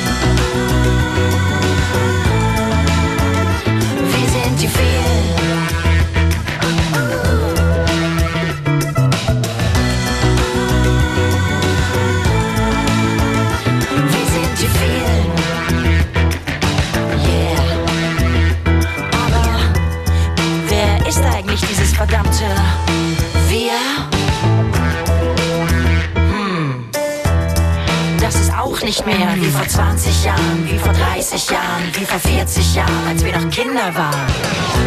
E: feel nicht mehr wie vor 20 Jahren, wie vor 30 Jahren, wie vor 40 Jahren, als wir noch Kinder waren.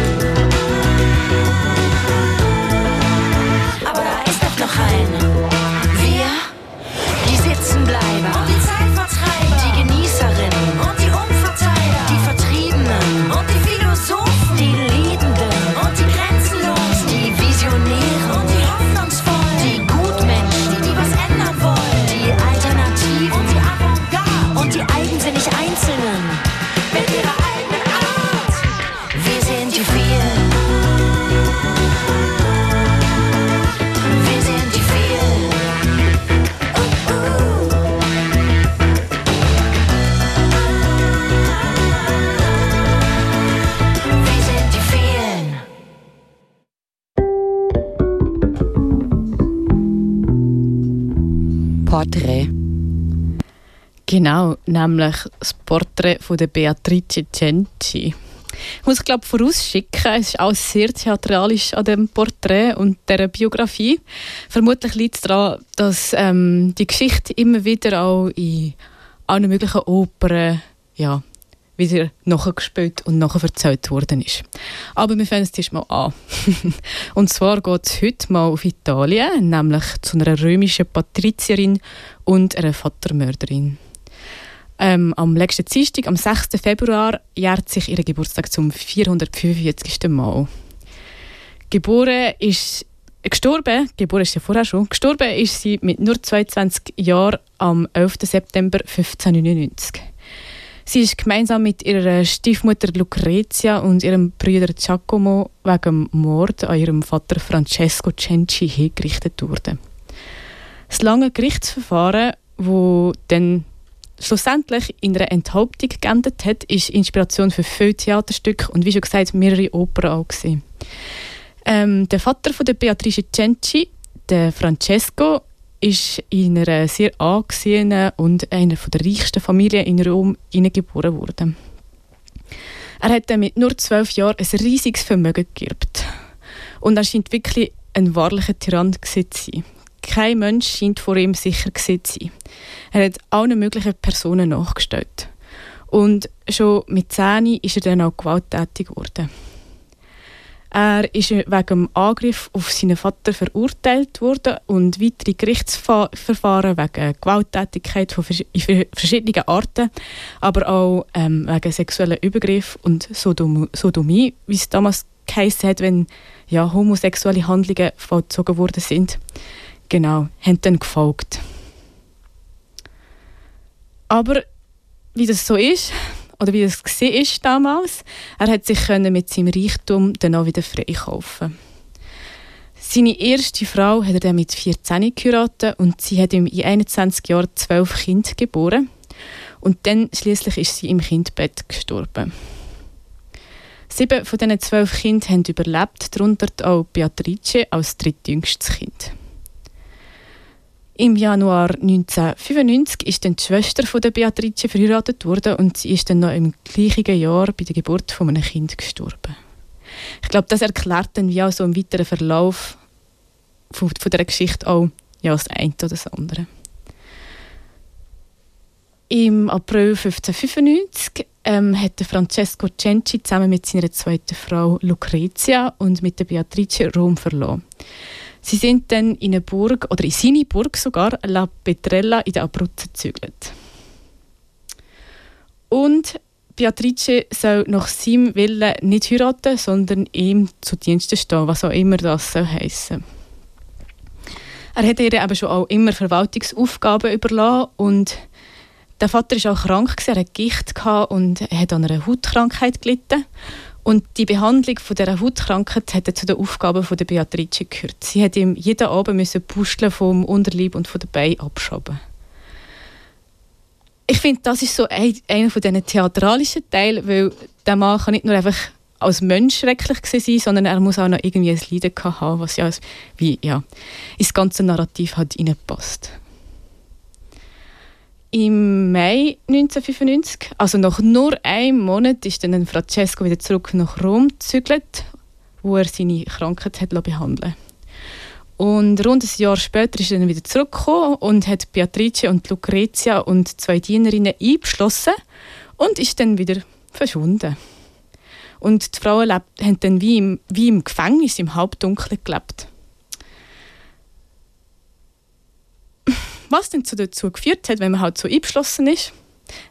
D: Genau, nämlich das Porträt von der Beatrice Cenci. Ich muss glaube vorausschicken, es ist auch sehr theatralisch an dem Porträt und der Biografie. Vermutlich liegt es daran, dass ähm, die Geschichte immer wieder auch in allen möglichen Opern ja, wieder nachgespielt und nachher erzählt worden ist. Aber wir fangen es mal an. [LAUGHS] und zwar geht es heute mal auf Italien, nämlich zu einer römischen Patrizierin und einer Vatermörderin. Ähm, am letzten Dienstag, am 6. Februar, jährt sich ihr Geburtstag zum 445. Mal. Geboren ist Gestorben, geboren ist sie vorher schon, gestorben ist sie mit nur 22 Jahren am 11. September 1599. Sie ist gemeinsam mit ihrer Stiefmutter Lucrezia und ihrem Bruder Giacomo wegen Mord an ihrem Vater Francesco Cenci hingerichtet worden. Das lange Gerichtsverfahren, wo dann schlussendlich in einer Enthauptung geendet hat, ist Inspiration für viele Theaterstücke und wie schon gesagt mehrere Opern auch. Ähm, der Vater von der Beatrice Cenci, der Francesco, ist in einer sehr angesehenen und einer der reichsten Familien in Rom geboren worden. Er hat mit nur zwölf Jahren ein riesiges Vermögen geerbt. Und er scheint wirklich ein wahrlicher Tyrann zu sein. Kein Mensch scheint vor ihm sicher zu sein. Er hat allen möglichen Personen nachgestellt. Und schon mit 10 ist er dann auch gewalttätig geworden. Er ist wegen dem Angriff auf seinen Vater verurteilt worden und weitere Gerichtsverfahren wegen Gewalttätigkeit von verschiedenen Arten, aber auch ähm, wegen sexueller Übergriff und Sodom Sodomie, wie es damals geheißen hat, wenn ja, homosexuelle Handlungen vollzogen worden sind. Genau, haben dann gefolgt. Aber wie das so ist, oder wie das war damals, er hat sich mit seinem Reichtum dann auch wieder freikaufen. Seine erste Frau hat er dann mit 14 geheiratet und sie hat ihm in 21 Jahren zwölf Kinder geboren. Und dann schließlich ist sie im Kindbett gestorben. Sieben von diesen zwölf Kindern haben überlebt, darunter auch Beatrice als drittjüngstes Kind. Im Januar 1995 ist dann die Schwester von der Beatrice verheiratet worden und sie ist dann noch im gleichen Jahr bei der Geburt von einem Kind gestorben. Ich glaube, das erklärt dann wie auch so im weiteren Verlauf von, von der Geschichte auch ja, das eine oder das andere. Im April 1595 ähm, hat Francesco Cenci zusammen mit seiner zweiten Frau Lucrezia und mit der Beatrice Rom verloren. Sie sind dann in eine Burg, oder in seine Burg sogar, La Petrella in der Abruzzen gezügelt. Und Beatrice soll nach seinem Willen nicht heiraten, sondern ihm zu Diensten stehen, was auch immer das soll heissen. Er hat ihr eben schon auch immer Verwaltungsaufgaben überlassen und der Vater war auch krank, er hatte Gicht und hat an einer Hautkrankheit gelitten. Und die Behandlung von dieser Hautkrankheit hat zu den Aufgaben von der Beatrice gehört. Sie hat ihm jeden Abend müssen Pusteln vom Unterleib und von den Beinen abschaben. Ich finde, das ist so ein, einer von diesen theatralischen Teilen, weil der Mann kann nicht nur einfach als Mensch schrecklich sein, sondern er muss auch noch irgendwie ein Leiden haben, was ja, wie, ja ins ganze Narrativ hat reinpasst. Im Mai 1995, also nach nur einem Monat, ist dann Francesco wieder zurück nach Rom gezügelt, wo er seine Krankheit hat behandeln und rund ein Jahr später ist er dann wieder zurückgekommen und hat Beatrice und Lucrezia und zwei Dienerinnen eingeschlossen und ist dann wieder verschwunden. Und die Frauen haben dann wie im, wie im Gefängnis im Halbdunkeln gelebt. Was denn dazu geführt hat, wenn man halt so eingeschlossen ist?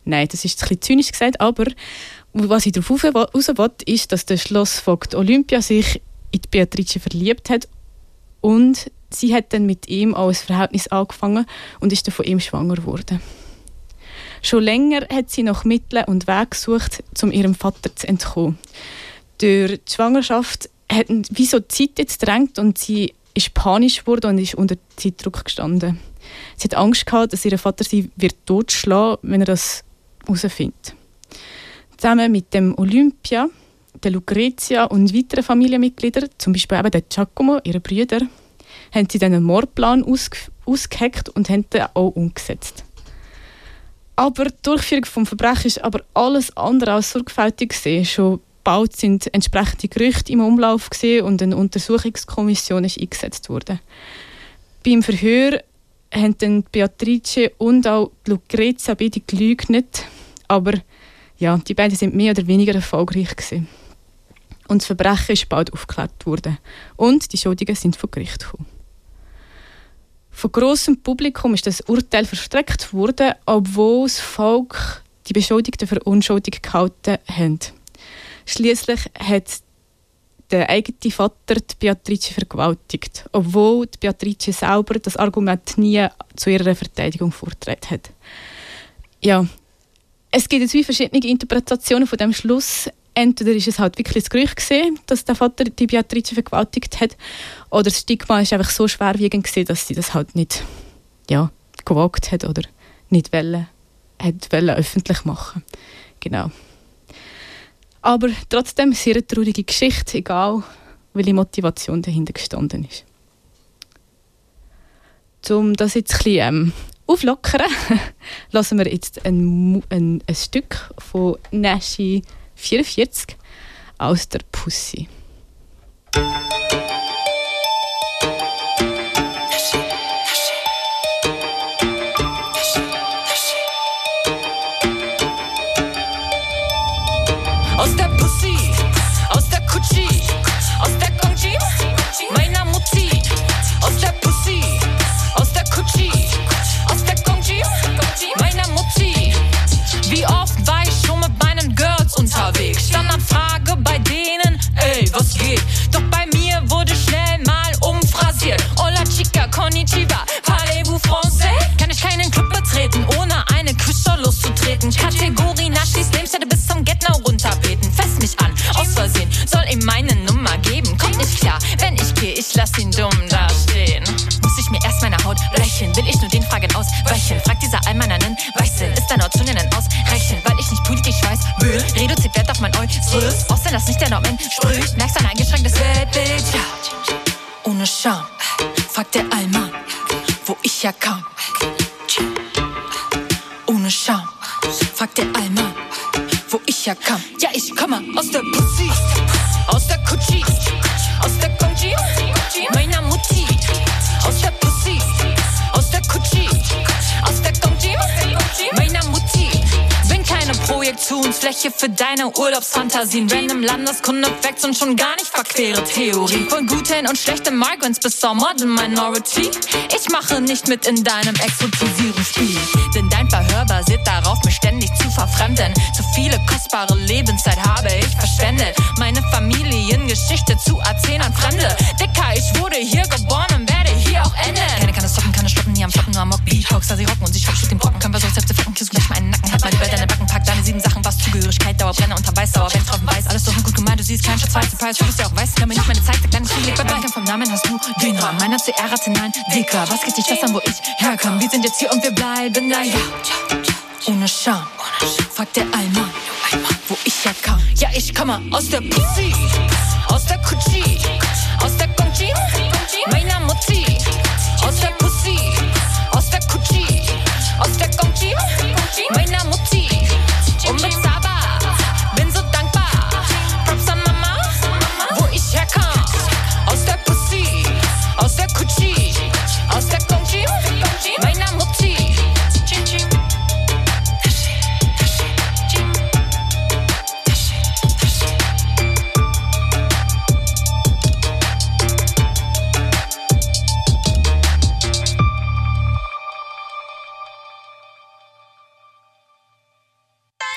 D: Nein, das ist ein bisschen zynisch gesagt, aber was ich darauf raus will, ist, dass der Schlossvogt Olympia sich in die Beatrice verliebt hat und sie hat dann mit ihm auch ein Verhältnis angefangen und ist dann von ihm schwanger geworden. Schon länger hat sie nach Mitteln und Wegen gesucht, um ihrem Vater zu entkommen. Durch die Schwangerschaft hat wie so die Zeit jetzt drängt und sie ist panisch geworden und ist unter Zeitdruck gestanden. Sie hat Angst gehabt, dass ihr Vater sie wird totschlagen, wenn er das herausfindet. Zusammen mit dem Olympia, der Lucrezia und weiteren Familienmitgliedern, zum Beispiel eben der Giacomo, ihre Brüder, haben sie dann einen Mordplan ausge ausgeheckt und haben den auch umgesetzt. Aber die Durchführung des Verbrechens ist aber alles andere als sorgfältig gesehen. Schon bald sind entsprechende Gerüchte im Umlauf und eine Untersuchungskommission ist eingesetzt worden. Beim Verhör haben dann Beatrice und auch Lucrezia beide gelügnet, aber Ja, die beiden sind mehr oder weniger erfolgreich gewesen. Und das Verbrechen ist bald aufgeklärt worden. Und die Schuldigen sind vor Gericht gekommen. Von grossem Publikum ist das Urteil verstreckt worden, obwohl das Volk die Beschuldigten für unschuldig gehalten hat. Schließlich hat der eigene Vater die Beatrice vergewaltigt, obwohl die Beatrice selber das Argument nie zu ihrer Verteidigung vorgetragen hat. Ja, es gibt zwei verschiedene Interpretationen von dem Schluss. Entweder ist es halt wirklich das Gerücht gesehen, dass der Vater die Beatrice vergewaltigt hat, oder das Stigma ist einfach so schwerwiegend gesehen, dass sie das halt nicht ja, gewagt hat oder nicht wollen, hat wollen öffentlich machen. Genau. Aber trotzdem eine sehr traurige Geschichte, egal welche Motivation dahinter gestanden ist. Um das jetzt ein bisschen ähm, auflockern, [LAUGHS] lassen wir jetzt ein, ein, ein Stück von Nashi 44 aus der Pussy. How's that pussy? chacun.
F: Urlaubsfantasien, random Landeskunde, Facts und schon gar nicht verquere Theorie. Von guten und schlechten Migrants bis zur Modern Minority. Ich mache nicht mit in deinem Exotisierungsspiel. Denn dein Verhör basiert darauf, mich ständig zu verfremden. Zu viele kostbare Lebenszeit habe ich verschwendet. Meine Familiengeschichte zu erzählen an Fremde. Dicker, ich wurde hier geboren und werde hier auch enden. Keine kann es stoppen, kann es stoppen, nie am Stoppen, nur am Mock. Beatbox, sie rocken und sie schockt den Brocken. Brenner unter Weißdauer, wenn drauf weiß. Alles doch gut gemeint, du siehst keinen Schatz, weiße Preis. Du bist ja auch weiß, mir nicht meine Zeit, der kleine Schule bei Balkan vom Namen hast du den Rahmen. Meiner CR rational, dicker. Was geht dich das an, wo ich herkomme? Wir sind jetzt hier und wir bleiben da, ja. Ohne Scham, fragt der Allmann, wo ich herkam. Ja, ich komme aus der Pussy, aus der Kutschi, aus der Gongji, meiner Mutti,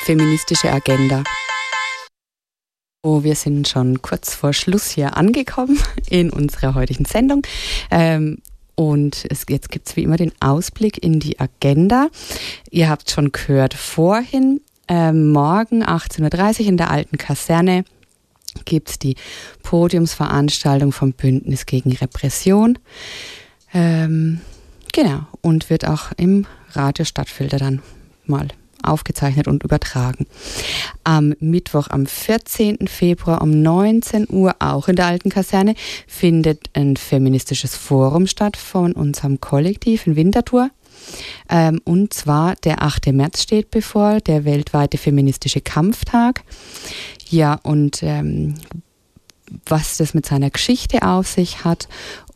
A: Feministische Agenda. Oh, wir sind schon kurz vor Schluss hier angekommen [LAUGHS] in unserer heutigen Sendung. Ähm, und es, jetzt gibt es wie immer den Ausblick in die Agenda. Ihr habt schon gehört vorhin, äh, morgen 18.30 Uhr in der alten Kaserne gibt es die Podiumsveranstaltung vom Bündnis gegen Repression. Ähm, genau, und wird auch im Radio Stadtfilter dann mal aufgezeichnet und übertragen. Am Mittwoch, am 14. Februar um 19 Uhr, auch in der alten Kaserne, findet ein feministisches Forum statt von unserem Kollektiv in Winterthur. Ähm, und zwar der 8. März steht bevor, der weltweite feministische Kampftag. Ja, und ähm, was das mit seiner Geschichte auf sich hat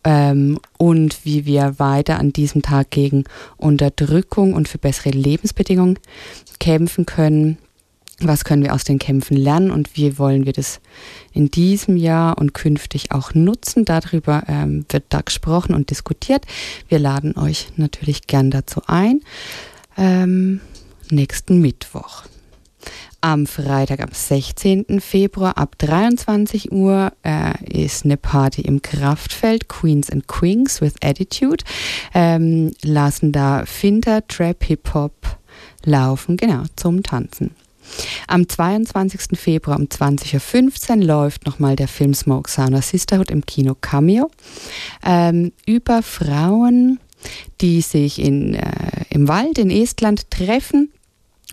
A: ähm, und wie wir weiter an diesem Tag gegen Unterdrückung und für bessere Lebensbedingungen kämpfen können. was können wir aus den Kämpfen lernen und wie wollen wir das in diesem Jahr und künftig auch nutzen. Darüber ähm, wird da gesprochen und diskutiert. Wir laden euch natürlich gern dazu ein. Ähm, nächsten Mittwoch. Am Freitag, am 16. Februar ab 23 Uhr äh, ist eine Party im Kraftfeld Queens and Queens with Attitude. Ähm, lassen da Finter, Trap, Hip-Hop laufen, genau, zum Tanzen. Am 22. Februar um 20.15 Uhr läuft nochmal der Film Smoke Sauna Sisterhood im Kino Cameo ähm, über Frauen, die sich in, äh, im Wald in Estland treffen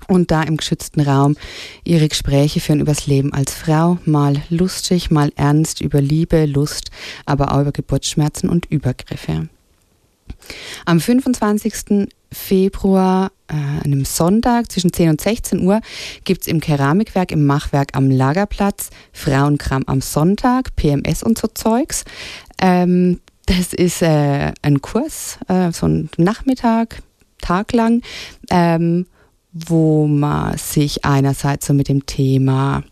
A: und da im geschützten Raum ihre Gespräche führen übers Leben als Frau, mal lustig, mal ernst, über Liebe, Lust, aber auch über Geburtsschmerzen und Übergriffe. Am 25. Februar, äh, einem Sonntag zwischen 10 und 16 Uhr, gibt es im Keramikwerk im Machwerk am Lagerplatz Frauenkram am Sonntag, PMS und so Zeugs. Ähm, das ist äh, ein Kurs, äh, so ein Nachmittag, taglang. Ähm, wo man sich einerseits so mit dem Thema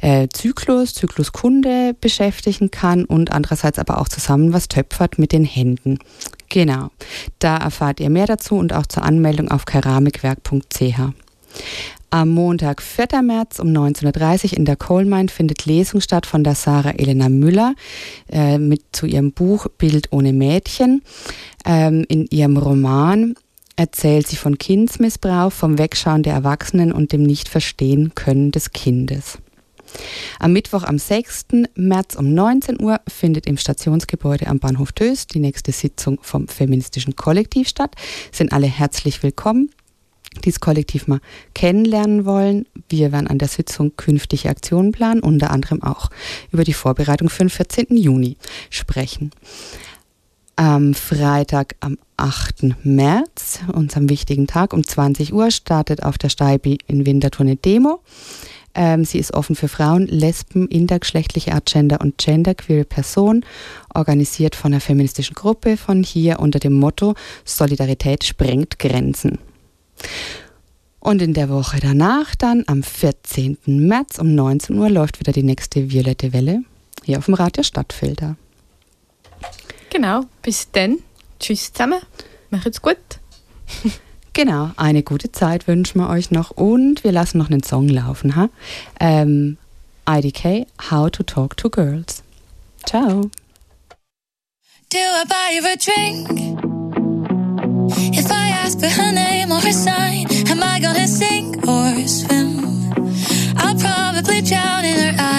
A: äh, Zyklus, Zykluskunde beschäftigen kann und andererseits aber auch zusammen was töpfert mit den Händen. Genau, da erfahrt ihr mehr dazu und auch zur Anmeldung auf keramikwerk.ch. Am Montag, 4. März um 19.30 Uhr in der Coalmine findet Lesung statt von der Sarah Elena Müller äh, mit zu ihrem Buch Bild ohne Mädchen. Ähm, in ihrem Roman erzählt sie von Kindsmissbrauch, vom Wegschauen der Erwachsenen und dem Nicht-Verstehen können des Kindes. Am Mittwoch, am 6. März um 19 Uhr findet im Stationsgebäude am Bahnhof Tös die nächste Sitzung vom feministischen Kollektiv statt. Sind alle herzlich willkommen, die das Kollektiv mal kennenlernen wollen. Wir werden an der Sitzung künftige Aktionen planen, unter anderem auch über die Vorbereitung für den 14. Juni sprechen. Am Freitag, am 8. März, unserem wichtigen Tag, um 20 Uhr startet auf der Steibi in Winterthur eine Demo. Ähm, sie ist offen für Frauen, Lesben, intergeschlechtliche Agender und genderqueere Personen, organisiert von einer feministischen Gruppe von hier unter dem Motto Solidarität sprengt Grenzen. Und in der Woche danach, dann am 14. März um 19 Uhr, läuft wieder die nächste Violette Welle hier auf dem Radio Stadtfilter.
D: Genau, bis dann. Tschüss zusammen. Macht's gut.
A: genau, eine gute Zeit wünschen wir euch noch und wir lassen noch einen Song laufen. Ha? Ähm, IDK, How to Talk to Girls. Ciao. Do I buy you a drink? If I ask for her name or her sign, am I gonna sink or swim? I'll probably drown in her eyes.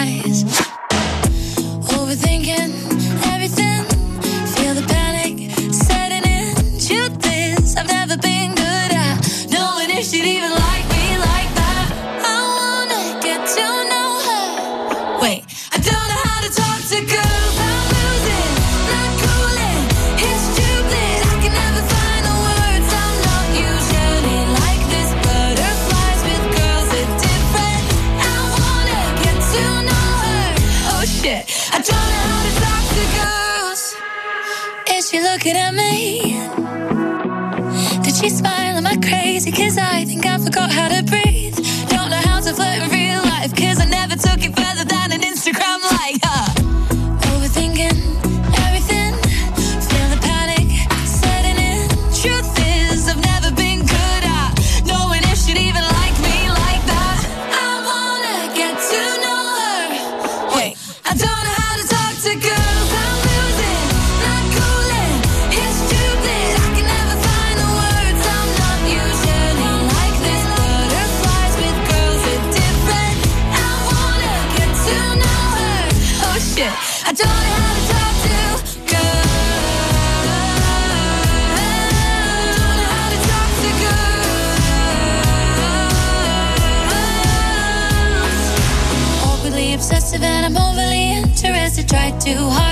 A: Looking at me? Did she smile? Am I crazy? Cause I think I forgot how to breathe. Try too hard